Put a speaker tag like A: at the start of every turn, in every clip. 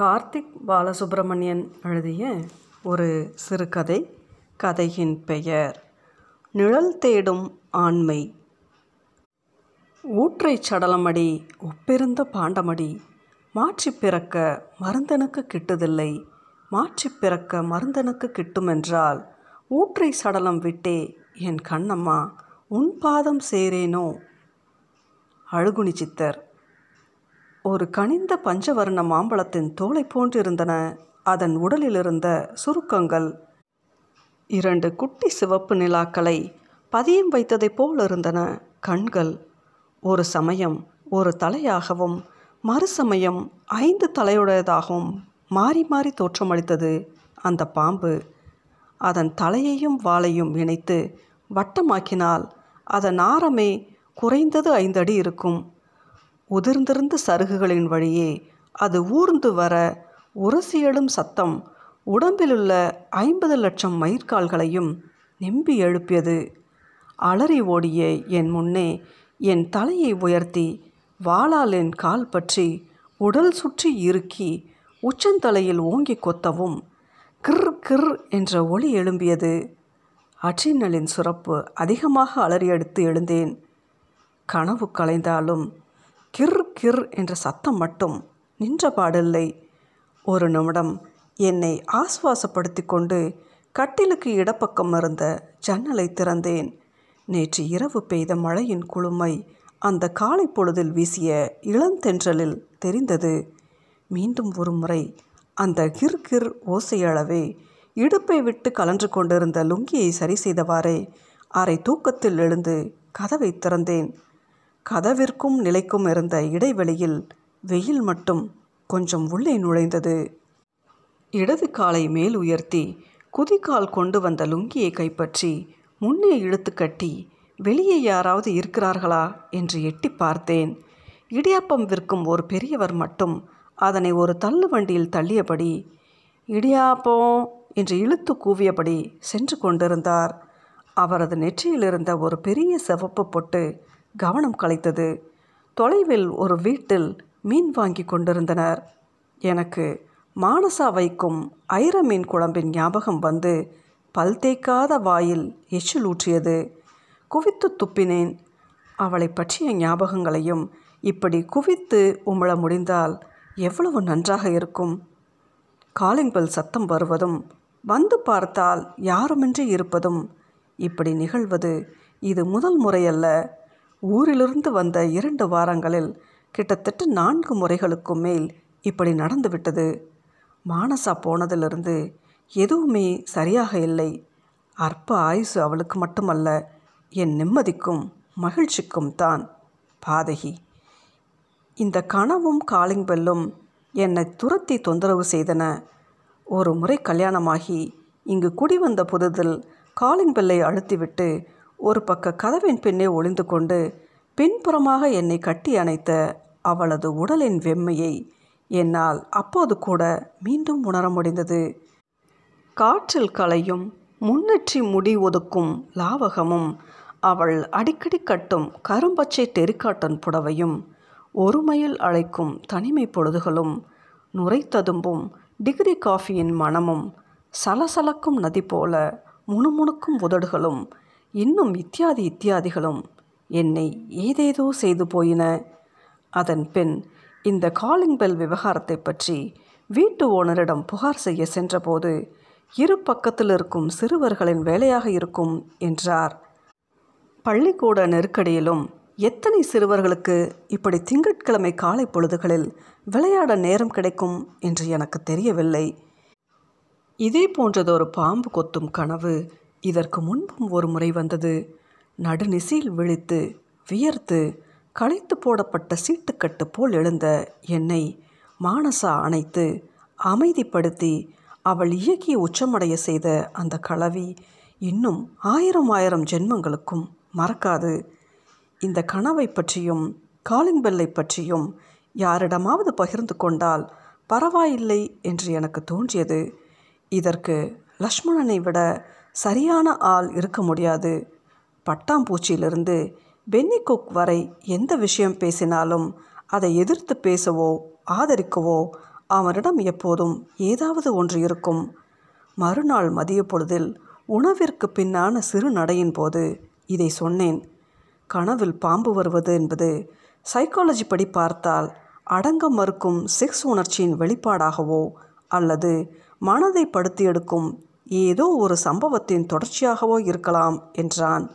A: கார்த்திக் பாலசுப்ரமணியன் எழுதிய ஒரு சிறுகதை கதையின் பெயர் நிழல் தேடும் ஆண்மை ஊற்றைச் சடலமடி ஒப்பிருந்த பாண்டமடி மாற்றி பிறக்க மருந்தனுக்கு கிட்டுதில்லை. மாற்றிப் பிறக்க மருந்தனுக்கு கிட்டுமென்றால் ஊற்றை சடலம் விட்டே என் கண்ணம்மா உன் பாதம் சேரேனோ? அழுகுணி சித்தர் ஒரு கனிந்த பஞ்சவர்ண மாம்பழத்தின் தோலை போன்றிருந்தன. அதன் உடலிலிருந்த சுருக்கங்கள். இரண்டு குட்டி சிவப்பு நிலாக்களை பதியம் வைத்ததைப் போல் இருந்தன கண்கள். ஒரு சமயம் ஒரு தலையாகவும் மறுசமயம் ஐந்து தலையுடையதாகவும் மாறி மாறி தோற்றமளித்தது அந்த பாம்பு. அதன் தலையையும் வாளையும் இணைத்து வட்டமாக்கினால் அதன் ஆரமே குறைந்தது ஐந்தடி இருக்கும். உதிர்ந்திருந்த சருகுகளின் வழியே அது ஊர்ந்து வர உரசி எழும் சத்தம் உடம்பிலுள்ள ஐம்பது லட்சம் மயிர்கால்களையும் நெம்பி எழுப்பியது. அலறி ஓடிய என் முன்னே என் தலையை உயர்த்தி வாளால் என் கால் பற்றி உடல் சுற்றி இறுக்கி உச்சந்தலையில் ஓங்கி கொத்தவும் கிர் கிர் என்ற ஒளி எழும்பியது. அட்ரினலின் சுரப்பு அதிகமாக அலறியடித்து எழுந்தேன். கனவு கலைந்தாலும் கிர் கிர் என்ற சத்தம் மட்டும் நின்ற பாடில்லை. ஒரு நிமிடம் என்னை ஆஸ்வாசப்படுத்தி கொண்டு கட்டிலுக்கு இடப்பக்கம் இருந்த ஜன்னலை திறந்தேன். நேற்று இரவு பெய்த மழையின் குளுமை அந்த காலை பொழுதில் வீசிய இளந்தென்றலில் தெரிந்தது. மீண்டும் ஒரு முறை அந்த கிர் கிர் ஓசையளவே இடுப்பை விட்டு கலன்று கொண்டிருந்த லுங்கியை சரி செய்தவாறே அரை தூக்கத்தில் எழுந்து கதவை திறந்தேன். கதவிற்கும் நிலைக்கும் இருந்த இடைவெளியில் வெயில் மட்டும் கொஞ்சம் உள்ளே நுழைந்தது. இடது காலை மேல் உயர்த்தி குதிக்கால் கொண்டு வந்த லுங்கியை கைப்பற்றி முன்னே இழுத்து கட்டி வெளியே யாராவது இருக்கிறார்களா? என்று எட்டி பார்த்தேன். இடியாப்பம் விற்கும் ஒரு பெரியவர் மட்டும் அதனை ஒரு தள்ளு வண்டியில் தள்ளியபடி இடியாப்பம் என்று இழுத்து கூவியபடி சென்று கொண்டிருந்தார். அவரது நெற்றியில் இருந்த ஒரு பெரிய சிவப்பு பொட்டு கவனம் கலைத்தது. தொலைவில் ஒரு வீட்டில் மீன் வாங்கி கொண்டிருந்தனர். எனக்கு மானசா வைக்கும் ஐர மீன் குழம்பின் ஞாபகம் வந்து பல் தேய்க்காத வாயில் எச்சில் ஊற்றியது. குவித்து துப்பினேன். அவளை பற்றிய ஞாபகங்களையும் இப்படி குவித்து உமிழ முடிந்தால் எவ்வளவு நன்றாக இருக்கும்? காலிங் பெல் சத்தம் வருவதும் வந்து பார்த்தால் யாருமின்றி இருப்பதும்? இப்படி நிகழ்வது இது முதல் முறையல்ல. ஊரிலிருந்து வந்த இரண்டு வாரங்களில் கிட்டத்தட்ட நான்கு முறைகளுக்கும் மேல் இப்படி நடந்துவிட்டது. மானசா போனதிலிருந்து எதுவுமே சரியாக இல்லை. அற்ப ஆயுசு அவளுக்கு மட்டுமல்ல என் நிம்மதிக்கும் மகிழ்ச்சிக்கும் தான். பாதகி இந்த கனவும் காலிங் பெல்லும் என்னை துரத்தி தொந்தரவு செய்தன. ஒரு முறை கல்யாணமாகி இங்கு குடி வந்த புதுதில் காலிங் பெல்லை அழுத்திவிட்டு ஒரு பக்க கதவின் பின்னே ஒளிந்து கொண்டு பின்புறமாக என்னை கட்டி அணைத்த அவளது உடலின் வெம்மையை என்னால் அப்போது கூட மீண்டும் உணர முடிந்தது. காற்றில் கலையும் முன்னெற்றி முடி ஒதுக்கும் லாவகமும் அவள் அடிக்கடி கட்டும் கரும்பச்சை டெரிக்காட்டன் புடவையும் ஒருமையில் அழைக்கும் தனிமை பொழுதுகளும் நுரைத்ததும்பும் டிகிரி காஃபியின் மனமும் சலசலக்கும் நதி போல முணுமுணுக்கும் உதடுகளும் இன்னும் இத்தியாதி இத்தியாதிகளும் என்னை ஏதேதோ செய்து போயின. அதன் பின் இந்த காலிங் பெல் விவகாரத்தை பற்றி வீட்டு ஓனரிடம் புகார் செய்ய சென்றபோது இரு பக்கத்தில் இருக்கும் சிறுவர்களின் வேலையாக இருக்கும் என்றார். பள்ளிக்கூட நெருக்கடியிலும் எத்தனை சிறுவர்களுக்கு இப்படி திங்கட்கிழமை காலை பொழுதுகளில் விளையாட நேரம் கிடைக்கும் என்று எனக்கு தெரியவில்லை. இதே போன்றதொரு பாம்பு கொத்தும் கனவு இதற்கு முன்பும் ஒரு முறை வந்தது. நடுநிசையில் விழித்து வியர்த்து களைத்து போடப்பட்ட சீட்டுக்கட்டு போல் எழுந்த என்னை மானசா அணைத்து அமைதிப்படுத்தி அவள் இயக்கிய உச்சமடைய செய்த அந்த கலவி இன்னும் ஆயிரம் ஆயிரம் ஜென்மங்களுக்கும் மறக்காது. இந்த கனவை பற்றியும் காலிங் பெல்லை பற்றியும் யாரிடமாவது பகிர்ந்து கொண்டால் பரவாயில்லை என்று எனக்கு தோன்றியது. இதற்கு லக்ஷ்மணனை விட சரியான ஆள் இருக்க முடியாது. பட்டாம்பூச்சியிலிருந்து பென்னி குக் வரை எந்த விஷயம் பேசினாலும் அதை எதிர்த்து பேசவோ ஆதரிக்கவோ அவனிடம் எப்போதும் ஏதாவது ஒன்று இருக்கும். மறுநாள் மதிய பொழுதில் உணவிற்கு பின்னான சிறு நடையின் போது இதை சொன்னேன். கனவில் பாம்பு வருவது என்பது சைக்காலஜி படி பார்த்தால் அடங்க மறுக்கும் செக்ஸ் உணர்ச்சியின் வெளிப்பாடாகவோ அல்லது மனதை படுத்தி எடுக்கும் ஏதோ ஒரு சம்பவத்தின் தொடர்ச்சியாகவோ இருக்கலாம் என்றான்.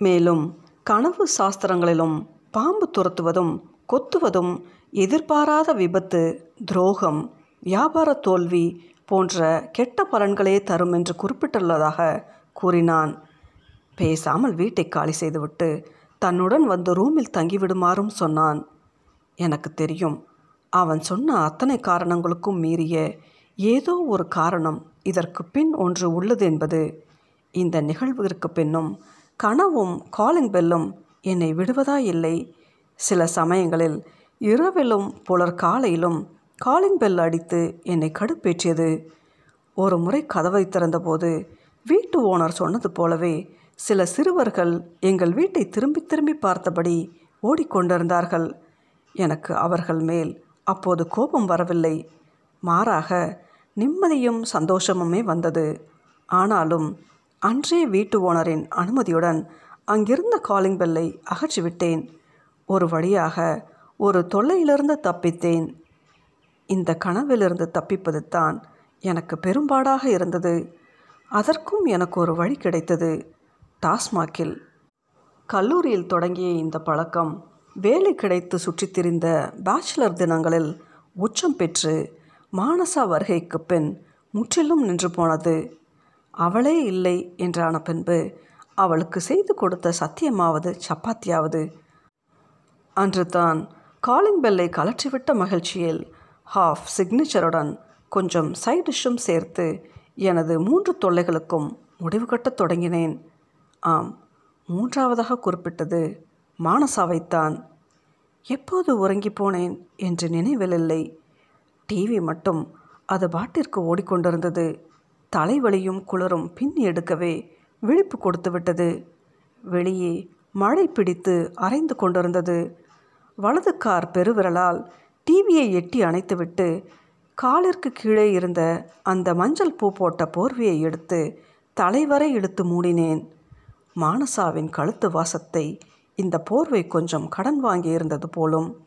A: மேலும் கனவு சாஸ்திரங்களிலும் பாம்பு துரத்துவதும் கொத்துவதும் எதிர்பாராத விபத்து துரோகம் வியாபார தோல்வி போன்ற கெட்ட பலன்களே தரும் என்று குறிப்பிட்டுள்ளதாக கூறினான். பேசாமல் வீட்டை காலி செய்துவிட்டு தன்னுடன் வந்து ரூமில் தங்கிவிடுமாறும் சொன்னான். எனக்கு தெரியும் அவன் சொன்ன அத்தனை காரணங்களுக்கும் மீறிய ஏதோ ஒரு காரணம் இதற்கு பின் ஒன்று உள்ளது என்பது. இந்த நிகழ்விற்கு பின்னும் கனவும் காலிங் பெல்லும் என்னை விடுவதா இல்லை சில சமயங்களில் இரவிலும் புலர் காலையிலும் காலிங் பெல் அடித்து என்னை கடுப்பேற்றியது. ஒரு முறை கதவை திறந்தபோது வீட்டு ஓனர் சொன்னது போலவே சில சிறுவர்கள் எங்கள் வீட்டை திரும்பி திரும்பி பார்த்தபடி ஓடிக்கொண்டிருந்தார்கள். எனக்கு அவர்கள் மேல் அப்போது கோபம் வரவில்லை. மாறாக நிம்மதியும் சந்தோஷமுமே வந்தது. ஆனாலும் அன்றே வீட்டு ஓனரின் அனுமதியுடன் அங்கிருந்த காலிங் பெல்லை அகற்றிவிட்டேன். ஒரு வழியாக ஒரு தொல்லையிலிருந்து தப்பித்தேன். இந்த கனவிலிருந்து தப்பிப்பது தான் எனக்கு பெரும்பாடாக இருந்தது. அதற்கும் எனக்கு ஒரு வழி கிடைத்தது. டாஸ்மாகில் கல்லூரியில் தொடங்கிய இந்த பழக்கம் வேலை கிடைத்து சுற்றித் திரிந்த பேச்சுலர் தினங்களில் உச்சம் பெற்று மானசா வருகைக்கு பின் முற்றிலும் நின்று போனது. அவளே இல்லை என்றான பின்பு அவளுக்கு செய்து கொடுத்த சத்தியமாவது சப்பாத்தியாவது. அன்று தான் காலிங் பெல்லை கலற்றிவிட்ட மகிழ்ச்சியில் ஹாஃப் சிக்னேச்சருடன் கொஞ்சம் சைடிஷும் சேர்த்து எனது மூன்று தொல்லைகளுக்கும் முடிவு கட்டத் தொடங்கினேன். ஆம் மூன்றாவதாக குறிப்பிட்டது மானசாவைத்தான். எப்போது உறங்கி போனேன் என்று நினைவில் இல்லை டிவி மட்டும். அது பாட்டிற்கு ஓடிக்கொண்டிருந்தது. தலைவலியும் குளரும் பின் எடுக்கவே விழிப்பு கொடுத்து விட்டது. வெளியே மழை பிடித்து அரைந்து கொண்டிருந்தது. வலது கார் பெருவிரலால் டிவியை எட்டி அணைத்துவிட்டு காலிற்கு கீழே இருந்த அந்த மஞ்சள் பூ போட்ட போர்வையை எடுத்து தலைவரை இழுத்து மூடினேன். மானசாவின் கழுத்து வாசத்தை இந்த போர்வை கொஞ்சம் கடன் வாங்கி இருந்தது போலும்.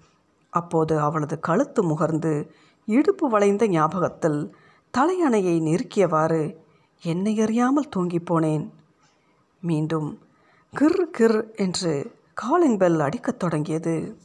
A: அப்போது அவளது கழுத்து முகர்ந்து இடுப்பு வளைந்த ஞாபகத்தில் தலையணையை நெருக்கியவாறு என்னை அறியாமல் தூங்கிப் போனேன். மீண்டும் கிர் கிர் என்று காலிங் பெல் அடிக்கத் தொடங்கியது.